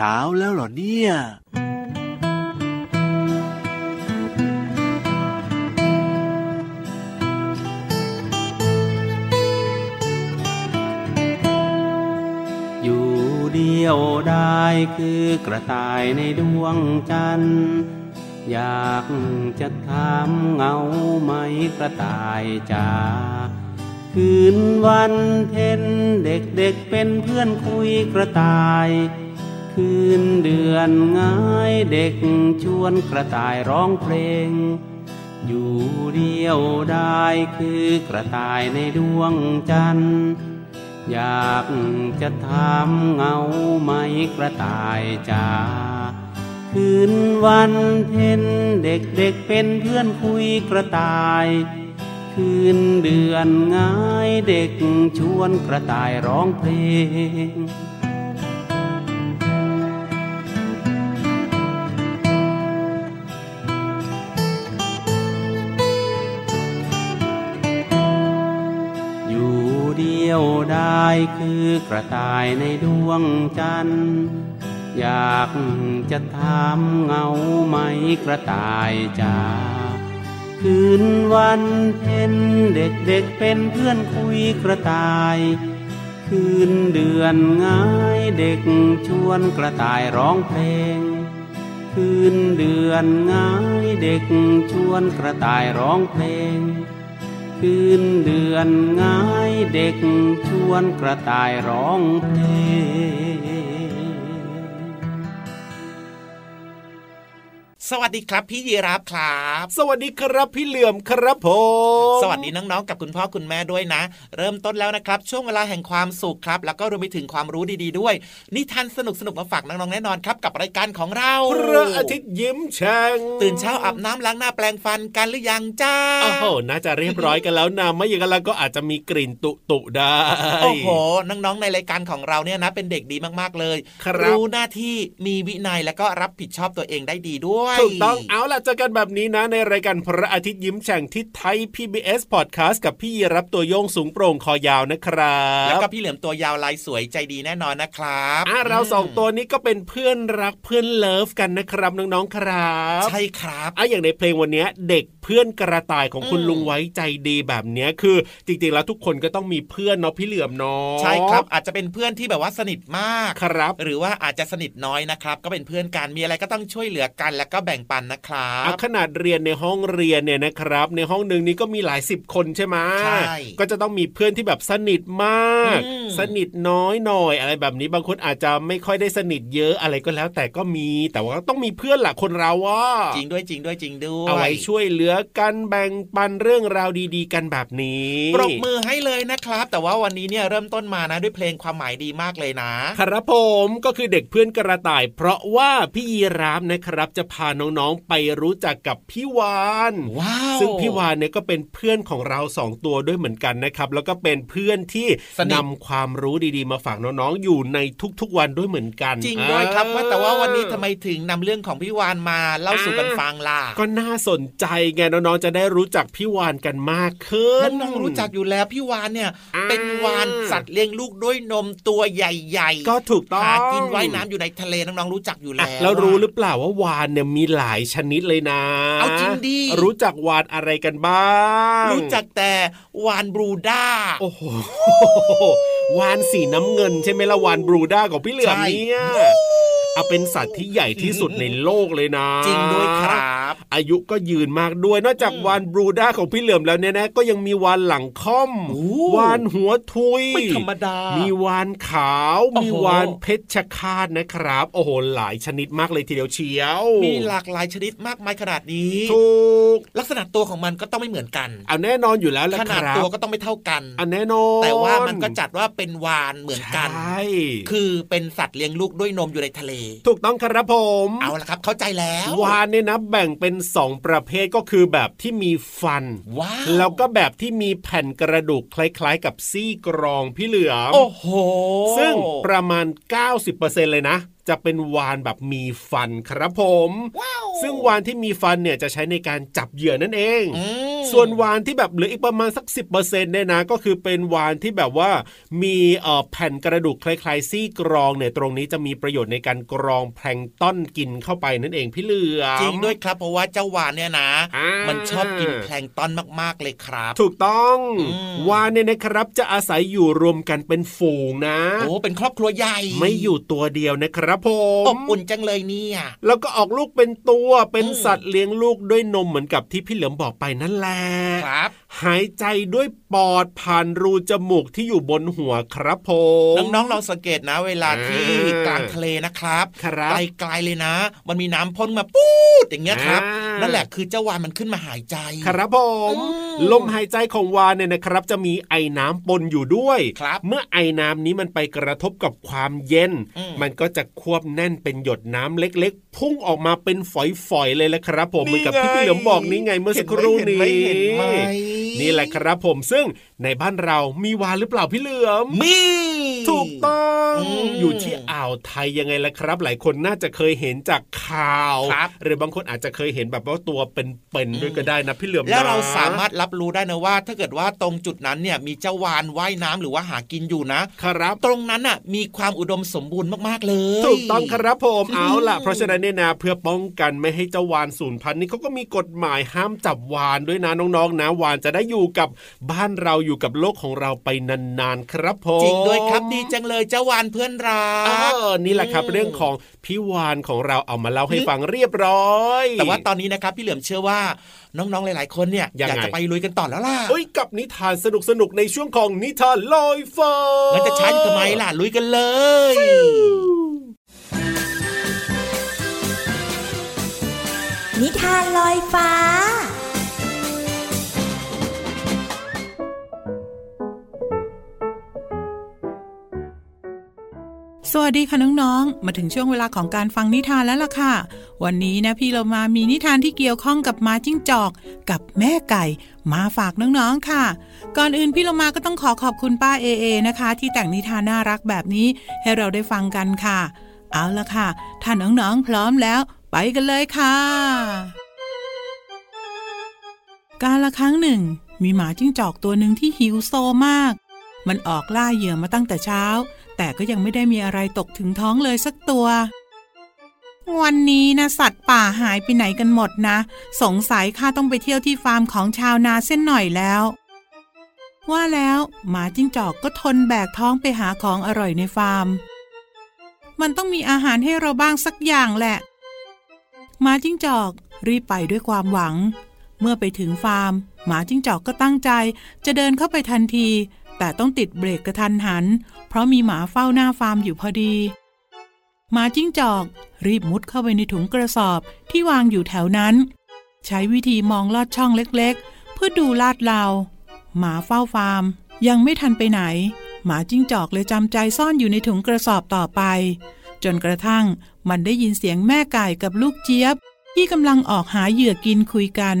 ช้าแล้วเหรอเนี่ยอยู่เดียวได้คือกระต่ายในดวงจันทร์อยากจะถามเงาไหมกระต่ายจ๋าคืนวันเพ็ญเด็กเด็กๆเป็นเพื่อนคุยกระต่าย คืนเดือนง่ายเด็กชวนกระต่ายร้องเพลง อยู่เดียวได้คือกระต่ายในดวงจันทร์อยากจะถามเงาไหมกระต่ายจ๋าคืนวันเพ็ญเด็กเด็กเป็นเพื่อนคุยกระต่าย คืนเดือนง่ายเด็กชวนกระต่ายร้องเพลง ได้คือกระต่ายในดวงจันทร์อยากจะถามเงาไหมกระต่ายจ๋าคืนวันเพ็ญเด็กเด็กๆเป็นเพื่อนคุยกระต่าย คืนเดือนง่ายเด็กชวนกระต่ายร้องเพลง คืนเดือนง่ายเด็กชวนกระต่ายร้องเพลง คืนเดือนง่ายเด็กชวนกระต่ายร้องเพลง สวัสดีครับพี่ยีรับครับ สวัสดีครับพี่เหลื่อมครับผมสวัสดีน้องๆ กับคุณพ่อคุณแม่ด้วยนะ เริ่มต้นแล้วนะครับ ช่วงเวลาแห่งความสุขครับ แล้วก็รวมไปถึงความรู้ดีๆด้วย นิทานสนุกๆมาฝากน้องๆแน่นอนครับ กับรายการของเราพระอาทิตย์ยิ้มแฉ่งตื่นเช้าอาบน้ำล้างหน้าแปรงฟันกันหรือยังจ้าโอ้โหน่าจะเรียบร้อยกันแล้วนะไม่อย่างนั้นแล้วก็อาจจะมีกลิ่นตุตุๆได้โอ้โหน้องๆในรายการของเราเนี่ยนะเป็นเด็กดีมากๆเลยครับรู้หน้าที่มีวินัยแล้วก็รับผิดชอบตัวเองได้ดีด้วยถูกต้องเอาล่ะเจอกันแบบนี้นะ ในรายการพระอาทิตย์ยิ้มแฉ่งที่ไทย PBS Podcast กับพี่รับตัวโยงสูงโปร่งคอยาวนะครับแล้วก็พี่เหลือมตัวยาวลายสวยใจดีแน่นอนนะครับอะเราสองตัวนี้ก็เป็นเพื่อนรักเพื่อนเลิฟกันนะครับน้องๆครับ ใช่ครับอะอย่างในเพลงวันเนี้ยเด็กเพื่อนกระต่ายของคุณอืมลุงไว้ใจดีแบบเนี้ยคือ จริงๆแล้วทุกคนก็ต้องมีเพื่อนเนาะพี่เหลือมเนาะใช่ครับ อาจจะเป็นเพื่อนที่แบบว่าสนิทมากครับ หรือว่าอาจจะสนิทน้อยนะครับ ก็เป็นเพื่อนกันมีอะไรก็ต้องช่วยเหลือกัน แล้วก็แบ่งปันนะครัอะบขนาดเรียนในห้องเรียนเนี่ยนะครับ ในห้องหนึ่งนี้ก็มีหลายสิบคนใช่ไหมใช่ก็จะต้องมีเพื่อนที่แบบสนิทมากอืมสนิทน้อยหน่อย อะไรแบบนี้บางคนอาจจะไม่ค่อยได้สนิทเยอะอะไรก็แล้ว แต่ก็มีแต่ว่าต้องมีเพื่อนหละคนเราว่าจริงด้วยจริงด้วยจริงด้วยเอาไว้ช่วยเหลือกันแบ่งปันเรื่องราวดีๆ กันแบบนี้ปรบมือให้เลยนะครับ แต่ว่าวันนี้เนี่ยเริ่มต้นมานะด้วยเพลงความหมายดีมากเลยนะครับผมก็คือเด็กเพื่อนกระต่าย เพราะว่าพี่ยีรามนะครับ จะพาน้องๆไปรู้จักกับพี่วานว้าวซึ่งพี่วานเนี่ยก็เป็นเพื่อนของเราสองตัวด้วยเหมือนกันนะครับ แล้วก็เป็นเพื่อนที่สนิทนำความรู้ดีๆ มาฝากน้องๆอยู่ในทุกๆวันด้วยเหมือนกัน จริงด้วยครับอ่ว่าแต่ว่าวันนี้ทำไมถึงนำเรื่องของพี่วานมาเล่าสู่กันฟังล่ะก็น่าสนใจไงน้องๆจะได้รู้จักพี่วานกันมากขึ้นน้องๆรู้จักอยู่แล้วพี่วานเนี่ยอ่าเป็นวานสัตว์เลี้ยงลูกด้วยนมตัวใหญ่ ๆ ก็ถูกต้องหากินว่ายน้ำอยู่ในทะเลน้องๆรู้จักอยู่อะแล้วแล้วรู้หรือเปล่าว่าวานเนี่ยมีหลายชนิดเลยนะเอาจริงดิรู้จักวานอะไรกันบ้าง รู้จักแต่วานบรูด้าโอ้โหวานสีน้ำเงิน ใช่ไหมละวานบรูด้าของพี่เหลือมใช่เนี่ยเอาเป็นสัตว์ที่ใหญ่ที่สุดในโลกเลยนะ จริงด้วยครับ อายุก็ยืนมากด้วย นอกจากอืมวานบรูด้าของพี่เหลือมแล้วเนี่ยนะ ก็ยังมีวานหลังค่อมโอ้วานหัวทุยไม่ธรรมดา มีวานขาวโอ้โหมีวานเพชรคาตนะครับ โอ้โห หลายชนิดมากเลยทีเดียวเชียว มีหลากหลายชนิดมากมายขนาดนี้ ถูก ลักษณะตัวของมันก็ต้องไม่เหมือนกัน เอาแน่นอนอยู่แล้วแหละขคนาดรับตัวก็ต้องไม่เท่ากันอันแน่นอน แต่ว่ามันก็จัดว่าเป็นวานเหมือนกันใช่คือเป็นสัตว์เลี้ยงลูกด้วยนมอยู่ในทะเลถูกต้องครับผม เอาละครับเข้าใจแล้ววานเนี่ยนะแบ่งเป็นสองประเภทก็คือแบบที่มีฟันว้าวแล้วก็แบบที่มีแผ่นกระดูกคล้ายๆ กับซี่กรองพี่เหลือมโอ้โห ซึ่งประมาณ 90%เลยนะจะเป็นวานแบบมีฟันครับผมซึ่งวานที่มีฟันเนี่ยจะใช้ในการจับเหยื่อนั่นเอง ส่วนวานที่แบบเหลืออีกประมาณสัก 10%เนี่ยนะก็คือเป็นวานที่แบบว่ามีเอ่อแผ่นกระดูกคล้ายๆซี่กรองเนี่ยตรงนี้จะมีประโยชน์ในการกรองแพลงต้นกินเข้าไปนั่นเองพี่เหลือจริงด้วยครับเพราะว่าเจ้าวานเนี่ยนะ มันชอบกินแพลงต้นมากๆเลยครับ ถูกต้องวานเนี่ยนะครับจะอาศัยอยู่รวมกันเป็นฝูงนะโอ้เป็นครอบครัวใหญ่ไม่อยู่ตัวเดียวนะครับผมอบอุ่นจังเลยเนี่ยแล้วก็ออกลูกเป็นตัวเป็นสัตว์เลี้ยงลูกด้วยนมเหมือนกับที่พี่เหลือมบอกไปนั่นแหละครับหายใจด้วยปอดผ่านรูจมูกที่อยู่บนหัวครับผมน้องๆลองสังเกตนะเวลาที่กลางทะเลนะครับไกลๆเลยนะ มันมีน้ำพ่นมาปูดอย่างเงี้ยครับ นั่นแหละคือเจ้าวานมันขึ้นมาหายใจ ครับผมลมหายใจของวานเนี่ยนะครับ จะมีไอ้น้ำปนอยู่ด้วยเมื่อไอ้น้ำนี้มันไปกระทบกับความเย็น มันก็จะควบแน่นเป็นหยดน้ำเล็กๆพุ่งออกมาเป็นฝอยๆเลยแหละครับ ผมเหมือนกับที่พี่เหลือมบอกนี่ไงเมื่อสักครู่นี้นี่แหละครับผมซึ่งในบ้านเรามีวานหรือเปล่าพี่เหลือมมีถูกต้อง อยู่ที่อ่าวไทยยังไงล่ะครับ หลายคนน่าจะเคยเห็นจากข่าว หรือบางคนอาจจะเคยเห็นแบบว่าตัวเป็นๆด้วยก็ได้นะพี่เหลือมแล้วเราสามารถรับรู้ได้นะว่า ถ้าเกิดว่าตรงจุดนั้นเนี่ยมีเจ้าวานว่ายน้ำหรือว่าหากินอยู่นะครับ ตรงนั้นอะมีความอุดมสมบูรณ์มากๆเลยถูกต้องครับผมเอาล่ะ เพราะฉะนั้นเนี่ยนะเพื่อป้องกันไม่ให้เจ้าวานสูญพันธุ์นี่เขาก็มีกฎหมายห้ามจับวานด้วยนะน้องๆนะวานจะได้อยู่กับบ้านเราอยู่กับโลกของเราไปนานๆครับผมจริงด้วยครับดีจังเลยเจ้าวานเพื่อนรักนี่แหละครับ เรื่องของพี่วานของเราเอามาเล่าให้ฟังเรียบร้อย แต่ว่าตอนนี้นะครับพี่เหลือมเชื่อว่าน้องๆหลายๆคนเนี่ยอยากจะไปลุยกันต่อแล้วล่ะเอ้ยกับนิทานสนุกๆในช่วงของนิทานลอยฟ้างั้นจะช้าอยู่ทำไมล่ะลุยกันเลยนิทานลอยฟ้า วัสดีคะน้องๆ มาถึงช่วงเวลาของการฟังนิทานแล้วล่ะค่ะ วันนี้นะพี่เรามามีนิทานที่เกี่ยวข้องกับม้าจิ้งจอก กับแม่ไก่ มาฝากน้องๆค่ะ ก่อนอื่นพี่เรามาก็ต้องขอขอบคุณป้าเอเอนะคะ ที่แต่งนิทานน่ารักแบบนี้ให้เราได้ฟังกันค่ะ เอาละค่ะ ถ้าน้องๆพร้อมแล้ว ไปกันเลยค่ะ การละครั้งหนึ่ง มีหมาจิ้งจอกตัวหนึ่งที่หิวโซมาก มันออกล่าเหยื่อมาตั้งแต่เช้า แต่ก็ยังไม่ได้มีอะไรตกถึงท้องเลยสักตัว วันนี้นะสัตว์ป่าหายไปไหนกันหมดนะ สงสัยข้าต้องไปเที่ยวที่ฟาร์มของชาวนาเสียหน่อยแล้ว ว่าแล้วหมาจิ้งจอกก็ทนแบกท้องไปหาของอร่อยในฟาร์ม มันต้องมีอาหารให้เราบ้างสักอย่างแหละหมาจิ้งจอกรีบไปด้วยความหวัง เมื่อไปถึงฟาร์ม หมาจิ้งจอกก็ตั้งใจ จะเดินเข้าไปทันที แต่ต้องติดเบรกกระทันหัน เพราะมีหมาเฝ้าหน้าฟาร์มอยู่พอดี หมาจิ้งจอก รีบมุดเข้าไปในถุงกระสอบที่วางอยู่แถวนั้น ใช้วิธีมองลอดช่องเล็กๆ เพื่อดูลาดเลาหมาเฝ้าฟาร์ม ยังไม่ทันไปไหน หมาจิ้งจอกเลยจำใจซ่อนอยู่ในถุงกระสอบต่อไป จนกระทั่งมันได้ยินเสียงแม่ไก่กับลูกเจี๊ยบ ที่กำลังออกหาเหยื่อกินคุยกัน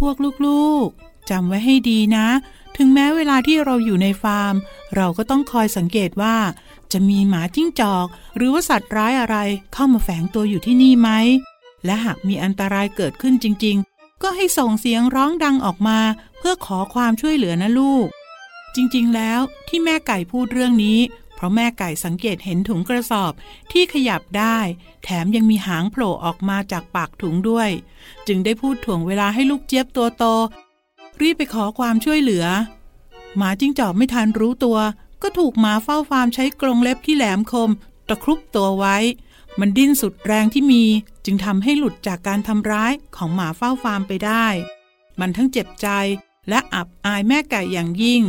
พวกลูกๆจำไว้ให้ดีนะ ถึงแม้เวลาที่เราอยู่ในฟาร์ม เราก็ต้องคอยสังเกตว่า จะมีหมาจิ้งจอก หรือว่าสัตว์ร้ายอะไรเข้ามาแฝงตัวอยู่ที่นี่ไหม และหากมีอันตรายเกิดขึ้นจริง ๆ ก็ให้ส่งเสียงร้องดังออกมา เพื่อขอความช่วยเหลือนะลูก จริงๆ แล้วที่แม่ไก่พูดเรื่องนี้ เพราะแม่ไก่สังเกตเห็นถุงกระสอบที่ขยับได้ แถมยังมีหางโผล่ออกมาจากปากถุงด้วย จึงได้พูดถ่วงเวลาให้ลูกเจี๊ยบตัวโต รีบไปขอความช่วยเหลือ หมาจิ้งจอกไม่ทันรู้ตัว ก็ถูกหมาเฝ้าฟาร์มใช้กรงเล็บที่แหลมคม ตะครุบตัวไว้ มันดิ้นสุดแรงที่มี จึงทำให้หลุดจากการทำร้ายของหมาเฝ้าฟาร์มไปได้ มันทั้งเจ็บใจและอับอายแม่ไก่อย่างยิ่ง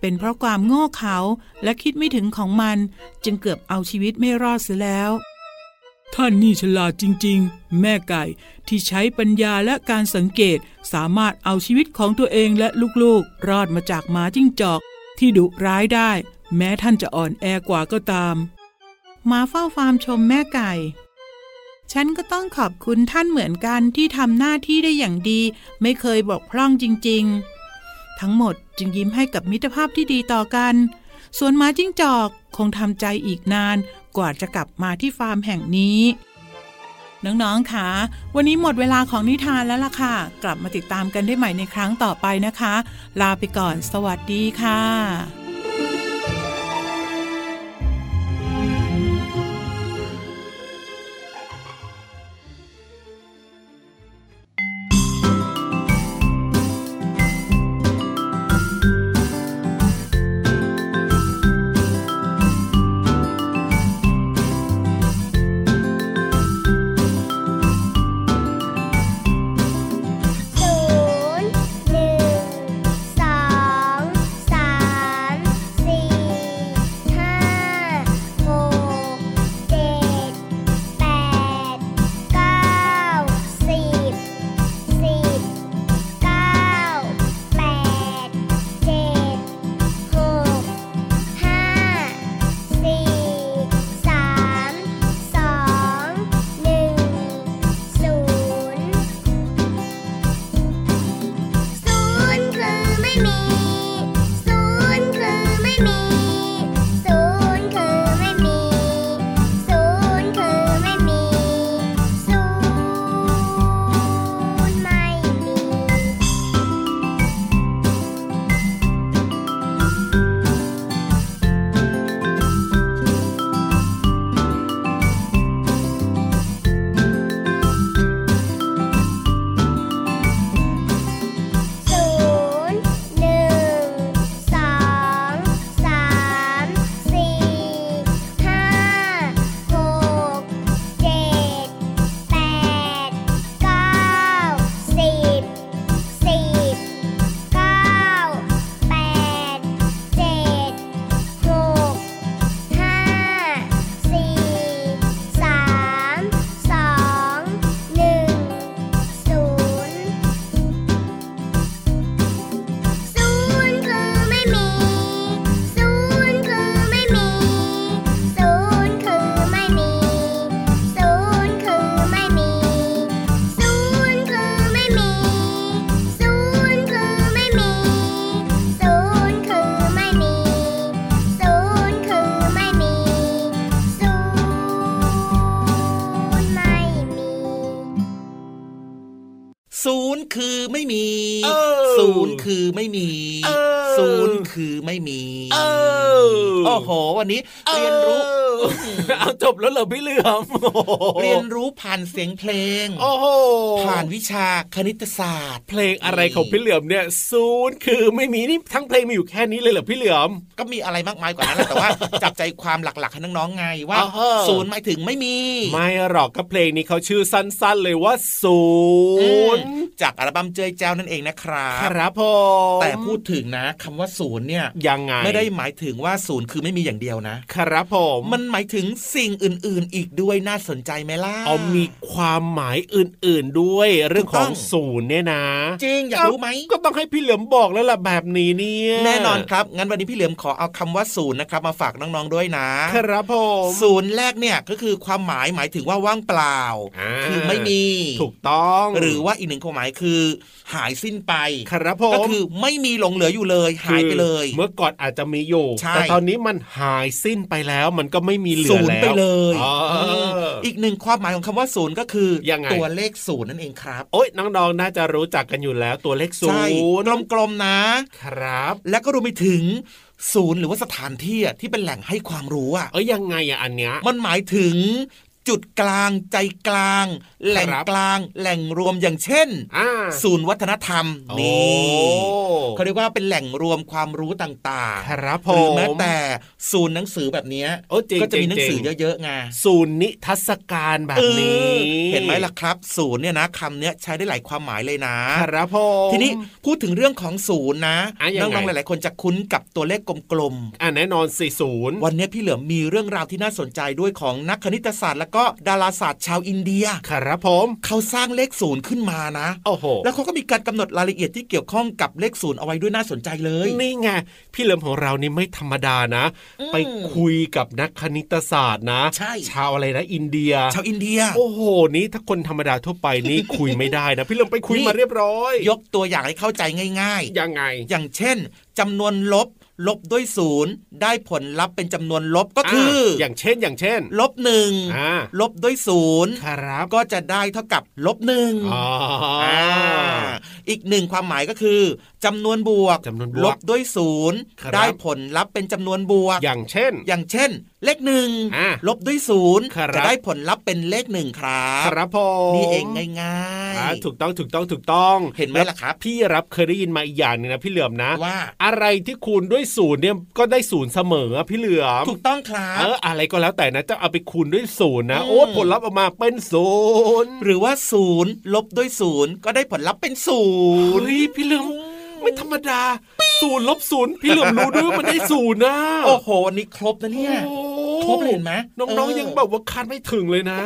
เป็นเพราะความโง่เขลาและคิดไม่ถึงของมัน จึงเกือบเอาชีวิตไม่รอดเสียแล้ว ท่านนี่ฉลาดจริงๆ แม่ไก่ที่ใช้ปัญญาและการสังเกตสามารถเอาชีวิตของตัวเองและลูกๆ รอดมาจากหมาจิ้งจอก ที่ดุร้ายได้ แม้ท่านจะอ่อนแอกว่าก็ตามมาเฝ้าฟาร์มชมแม่ไก่ ฉันก็ต้องขอบคุณท่านเหมือนกันที่ทำหน้าที่ได้อย่างดี ไม่เคยบกพร่องจริงๆ ทั้งหมดจึงยิ้มให้กับมิตรภาพที่ดีต่อกัน ส่วนหมาจิ้งจอกคงทำใจอีกนาน กว่าจะกลับมาที่ฟาร์มแห่งนี้ น้องๆคะวันนี้หมดเวลาของนิทานแล้วล่ะค่ะ กลับมาติดตามกันได้ใหม่ในครั้งต่อไปนะคะ ลาไปก่อน สวัสดีค่ะ คือไม่มี วันนี้เรียนรู้เอาจบแล้วเหรอพี่เหลือมเรียนรู้ผ่านเสียงเพลง โอ้โหผ่านวิชาคณิตศาสตร์ เพลงอะไรของพี่เหลือมเนี่ยศูนย์คือไม่มีนี่ทั้งเพลงมีอยู่แค่นี้เลยเหรอพี่เหลือมก็มีอะไรมากมายกว่านั้นแต่ว่าจับใจความหลักๆให้น้องๆไงว่าศูนย์หมายถึงไม่มี ไม่หรอกก็เพลงนี้เขาชื่อสั้นๆเลยว่าศูนย์จากอัลบั้มเจยเจ้านั่นเองนะครับครับผมแต่พูดถึงนะคำว่าศูนย์เนี่ยยังไงไม่ได้หมายถึงว่าศูนย์คือไม่มีอย่างเดียวนะ ครับผม มันหมายถึงสิ่งอื่น ๆ อีกด้วยน่าสนใจไหมล่ะเอามีความหมายอื่น ๆ ด้วยเรื่องของศูนย์เนี่ยนะ จริงอยากรู้ไหมก็ต้องให้พี่เหลือมบอกแล้วล่ะแบบนี้เนี่ยแน่นอนครับ งั้นวันนี้พี่เหลือมขอเอาคำว่าศูนย์นะครับมาฝากน้อง ๆ ด้วยนะ ครับผมศูนย์แรกเนี่ยก็คือความหมายหมายถึงว่าว่างเปล่า คือไม่มี ถูกต้อง หรือว่าอีกหนึ่งความหมายคือ หายสิ้นไป ครับผม ก็คือไม่มีหลงเหลืออยู่เลย หายไปเลย เมื่อก่อนอาจจะมีอยู่ แต่ตอนนี้มันหายสิ้นไปแล้ว มันก็ไม่มีเหลือแล้วไปเลยอีกหนึ่งความหมายของคำว่าศูนย์ก็คือยังไงตัวเลขศูนย์นั่นเองครับ โอ้ยน้องๆน่าจะรู้จักกันอยู่แล้วตัวเลขศูนย์กลมๆนะ ครับ แล้วก็รวมไปถึงศูนย์หรือว่าสถานที่ที่เป็นแหล่งให้ความรู้อะเอ้ยยังไงอะอันเนี้ยมันหมายถึง จุดกลางใจกลาง แหล่งกลาง แหล่งรวมอย่างเช่นศูนย์วัฒนธรรมนี่เขาเรียกว่าเป็นแหล่งรวมความรู้ต่างๆครับผมหรือแม้แต่ศูนย์หนังสือแบบนี้ก็จะมีหนังสือเยอะๆไงศูนย์นิทรรศการแบบนี้ เห็นไหมล่ะครับ ศูนย์เนี่ยนะคำนี้ใช้ได้หลายความหมายเลยนะครับผมทีนี้พูดถึงเรื่องของศูนย์นะน้องๆหลายๆคนจะคุ้นกับตัวเลขกลมๆอ่าแน่นอนสี่ศูนย์วันนี้พี่เหลิมมีเรื่องราวที่น่าสนใจด้วยของนักคณิตศาสตร์แล้วก็ดาราศาสตร์ชาวอินเดีย ครับผมเขาสร้างเลขศูนย์ขึ้นมานะโอ้โหแล้วเขาก็มีการกำหนดรายละเอียดที่เกี่ยวข้องกับเลขศูนย์เอาไว้ด้วยน่าสนใจเลยนี่ไงพี่เหลิมของเรานี่ไม่ธรรมดานะ ไปคุยกับนักคณิตศาสตร์นะใช่ชาวอะไรนะ อินเดีย ชาวอินเดีย โอ้โห นี่ถ้าคนธรรมดาทั่วไปนี่คุยไม่ได้นะ พี่เหลิมไปคุยมาเรียบร้อย ยกตัวอย่างให้เข้าใจง่ายๆยังไง อย่างเช่นจำนวนลบ ลบด้วยศูนย์ได้ผลลัพธ์เป็นจำนวนลบก็คือ อย่างเช่นอย่างเช่น ลบหนึ่งลบด้วยศูนย์ครับก็จะได้เท่ากับลบหนึ่งอีกหนึ่งความหมายก็คือจำนวนบวกจำนวนบวกลบด้วยศูนย์ได้ผลลัพธ์เป็นจำนวนบวก อย่างเช่น อย่างเช่น เลขหนึ่งลบด้วยศูนย์จะได้ผลลัพธ์เป็นเลขหนึ่งครับครับพ่อนี่เองง่ายๆถูกต้องถูกต้องถูกต้องเห็นไหมล่ะครับพี่รับเคยได้ยินมาอีกอย่างนึงนะพี่เหลือมนะว่าอะไรที่คูณด้วยศูนย์เนี่ยก็ได้ศูนย์เสมอพี่เหลือมถูกต้องครับเอออะไรก็แล้วแต่นะจะเอาไปคูณด้วยศูนย์นะโอ้ผลลัพธ์ออกมาเป็นศูนย์หรือว่าศูนย์ลบด้วยศูนย์ก็ได้ผลลัพธ์เป็นศูนย์พี่เหลือม ไม่ธรรมดาศูนย์ลบศูนย์พี่เหลือมรู้ด้วยว่ามันได้ศูนย์นะโอ้โหนี่ครบนะเนี่ยครบเลยเห็นไหมน้องๆยังแบบว่าคาดไม่ถึงเลยนะ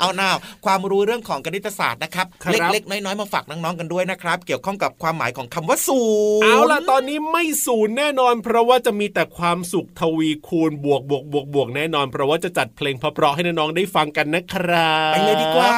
เอาหน้าความรู้เรื่องของคณิตศาสตร์นะครับ เล็กๆ น้อยๆมาฝากน้องๆกันด้วยนะครับ เกี่ยวข้องกับความหมายของคำว่าศูนย์เอาล่ะตอนนี้ไม่ศูนย์แน่นอน เพราะว่าจะมีแต่ความสุขทวีคูณบวกบวกบวกบวกแน่นอน เพราะว่าจะจัดเพลงเพราะๆให้น้องๆได้ฟังกันนะครับไปเลยดีกว่า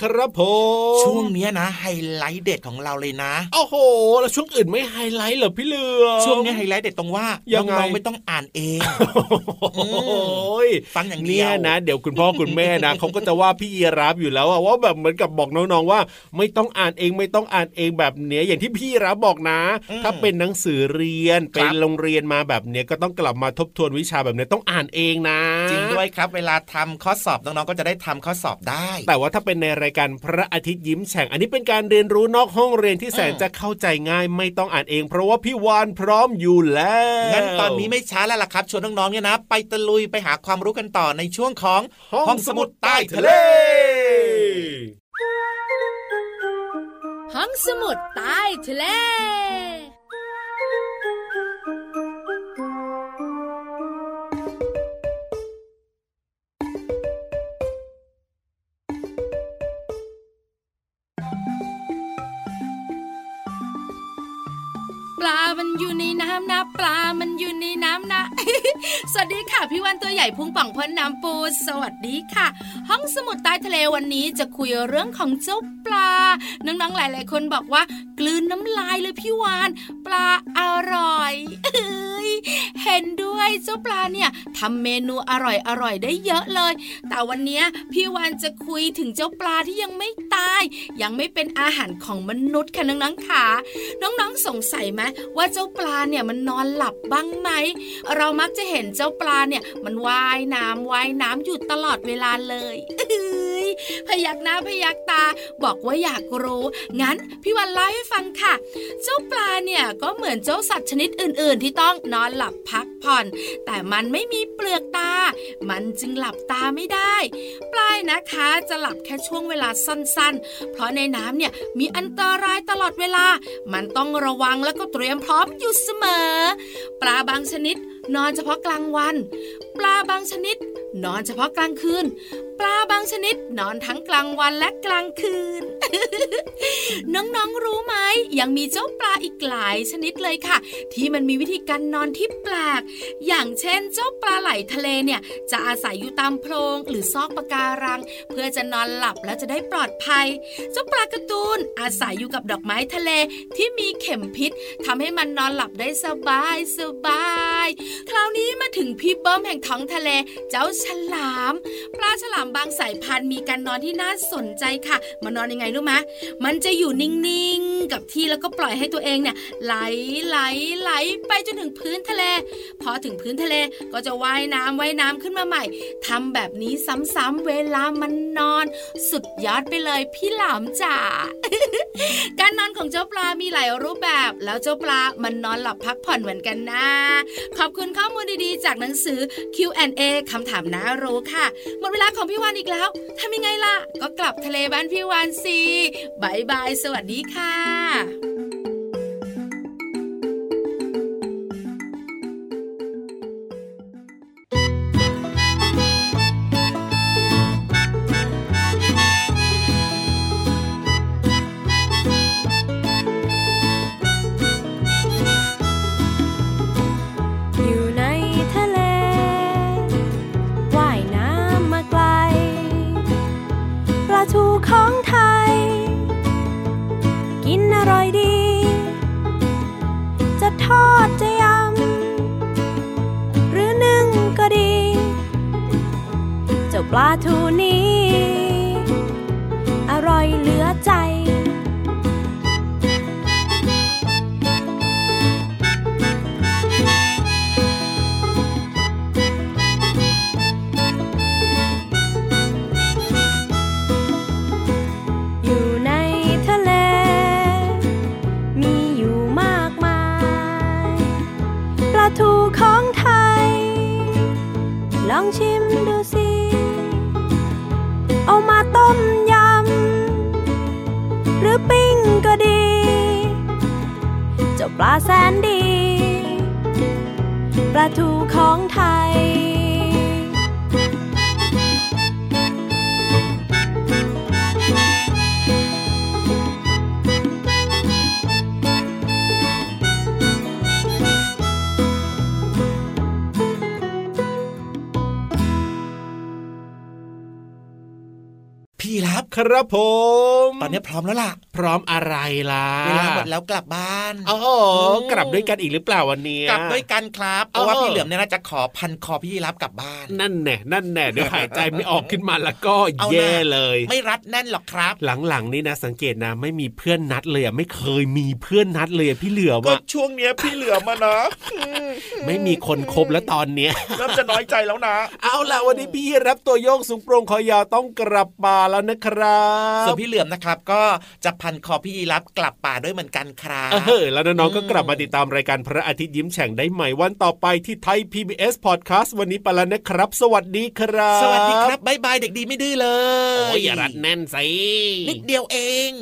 ครับผมช่วงเนี้ยนะไฮไลท์เด็ดของเราเลยนะโอ้โห แล้วช่วงอื่นไม่ไฮไลท์เหรอพี่เหลิมช่วงนี้ไฮไลท์เด็ดตรงว่ายังไงไม่ต้องอ่านเองฟังอย่างเนี้ยนะเดี๋ยวคุณพ่อคุณแม่นะเขาก็จะว่าพี่ยีรับอยู่แล้วว่าแบบเหมือนกับบอกน้องๆว่า ไม่ต้องอ่านเองไม่ต้องอ่านเองแบบเนี้ยอย่างที่พี่รับบอกนะ ถ้าเป็นหนังสือเรียนเป็นโรงเรียนมาแบบเนี้ยก็ต้องกลับมาทบทวนวิชาแบบนี้ต้องอ่านเองนะ จริงด้วยครับ เวลาทำข้อสอบน้องๆก็จะได้ทำข้อสอบได้ แต่ว่าถ้าเป็นในรายการพระอาทิตย์ยิ้มแฉ่ง อันนี้เป็นการเรียนรู้นอกห้องเรียนที่แสนจะเข้าใจง่ายไม่ต้องอ่านเอง เพราะว่าพี่วานพร้อมอยู่แล้วงั้นตอนนี้ไม่ช้าแล้วล่ะครับชวนน้องๆเนี่ยนะ ไปตะลุยไปหาความรู้กันต่อในช่วงของห้องสมุดใต้ทะเล ห้องสมุดใต้ทะเล ปลา มันอยู่ในน้ำนะปลา มันอยู่ในน้ำนะ สวัสดีค่ะ พี่วันตัวใหญ่พุงป่องพ้นน้ำปู สวัสดีค่ะ ห้องสมุดใต้ทะเลวันนี้จะคุยเรื่องของเจ้าปลา น้องๆหลาย ๆ คนบอกว่า กลืนน้ำลายเลยพี่วาน ปลาอร่อยเห็นด้วยเจ้าปลาเนี่ยทำเมนูอร่อยอร่อยได้เยอะเลย แต่วันนี้พี่วานจะคุยถึงเจ้าปลาที่ยังไม่ตาย ยังไม่เป็นอาหารของมนุษย์ค่ะน้องๆค่ะน้องๆสงสัยไหมว่าเจ้าปลาเนี่ยมันนอนหลับบ้างไหม เรามักจะเห็นเจ้าปลาเนี่ย มันว่ายน้ำว่ายน้ำอยู่ตลอดเวลาเลยพยักหน้าพยักตา บอกว่าอยากรู้ งั้นพี่วันเล่าให้ฟังค่ะ เจ้าปลาเนี่ยก็เหมือนเจ้าสัตว์ชนิดอื่น ๆ ที่ต้องนอนหลับพักผ่อน แต่มันไม่มีเปลือกตา มันจึงหลับตาไม่ได้ ปลายนะคะจะหลับแค่ช่วงเวลาสั้นๆ เพราะในน้ำเนี่ยมีอันตรายตลอดเวลา มันต้องระวังแล้วก็เตรียมพร้อมอยู่เสมอ ปลาบางชนิดนอนเฉพาะกลางวัน ปลาบางชนิด นอนเฉพาะกลางคืน ปลาบางชนิด นอนทั้งกลางวันและกลางคืน น้องๆรู้ไหมยังมีเจ้าปลาอีกหลายชนิดเลยค่ะ ที่มันมีวิธีการนอนที่แปลกอย่างเช่นเจ้าปลาไหลทะเลเนี่ยจะอาศัยอยู่ตามโพรงหรือซอกปะการัง เพื่อจะนอนหลับแล้วจะได้ปลอดภัย เจ้าปลากระตูนอาศัยอยู่กับดอกไม้ทะเลที่มีเข็มพิษทำให้มันนอนหลับได้สบายสบาย คราวนี้มาถึงพี่เบิ้มแห่งท้องทะเล เจ้าฉลาม ปลาฉลามบางสายพันธุ์มีการนอนที่น่าสนใจค่ะ มานอนยังไงรู้ไหมมันจะอยู่นิ่งๆกับที่แล้วก็ปล่อยให้ตัวเองเนี่ยไหลไหลไหลไปจนถึงพื้นทะเลพอถึงพื้นทะเลก็จะว่ายน้ำว่ายน้ำขึ้นมาใหม่ทำแบบนี้ซ้ำๆเวลามันนอน สุดยอดไปเลยพี่หลามจ๋าการนอนของเจ้าปลามีหลายรูปแบบ แล้วเจ้าปลามันนอนหลับพักผ่อนเหมือนกันนะ ขอบคุณข้อมูลดีๆ จากหนังสือ Q&A คำถามน่ารู้ค่ะ หมดเวลาของพี่วานอีกแล้วทำยังไงล่ะ ก็กลับทะเลบ้านพี่วานสิบายบาย สวัสดีค่ะ แสนดี ปลาทูของไทย ครับผม ตอนนี้พร้อมแล้วล่ะ พร้อมอะไรล่ะ เวลาหมดแล้วกลับบ้านอ๋อกลับด้วยกันอีกหรือเปล่าวันนี้กลับด้วยกันครับเพราะว่าพี่เหลือมเนี่ยนะจะขอพันคอพี่รับกลับบ้าน นั่นแน่นั่นแน่เดี๋ยวหายใจไม่ออกขึ้นมาแล้วก็แย่เลย ไม่รัดแน่นหรอกครับ หลังๆนี่นะ สังเกตนะ ไม่มีเพื่อนนัดเลยอะไม่เคยมีเพื่อนนัดเลยพี่เหลือมก็ช่วงเนี้ยพี่เหลือมานะไม่มีคนคบแล้วตอนเนี้ยเริ่มจะน้อยใจแล้วนะ เอาล่ะวันนี้พี่รับตัวโยกสูงโปร่งคอยาวต้องกลับมาแล้วนะครับส่วนพี่เหลือมนะครับ ก็จะพันคอพี่รับกลับป่าด้วยเหมือนกันครับเออแล้วน้องๆก็กลับมาติดตามรายการพระอาทิตย์ยิ้มแฉ่งได้ใหม่วันต่อไปที่ไทย PBS Podcast วันนี้ไปแล้วนะครับ สวัสดีครับ สวัสดีครับบ๊ายบายเด็กดีไม่ดื้อเลยโอ้ยอย่ารัดแน่นสินิดเดียวเอง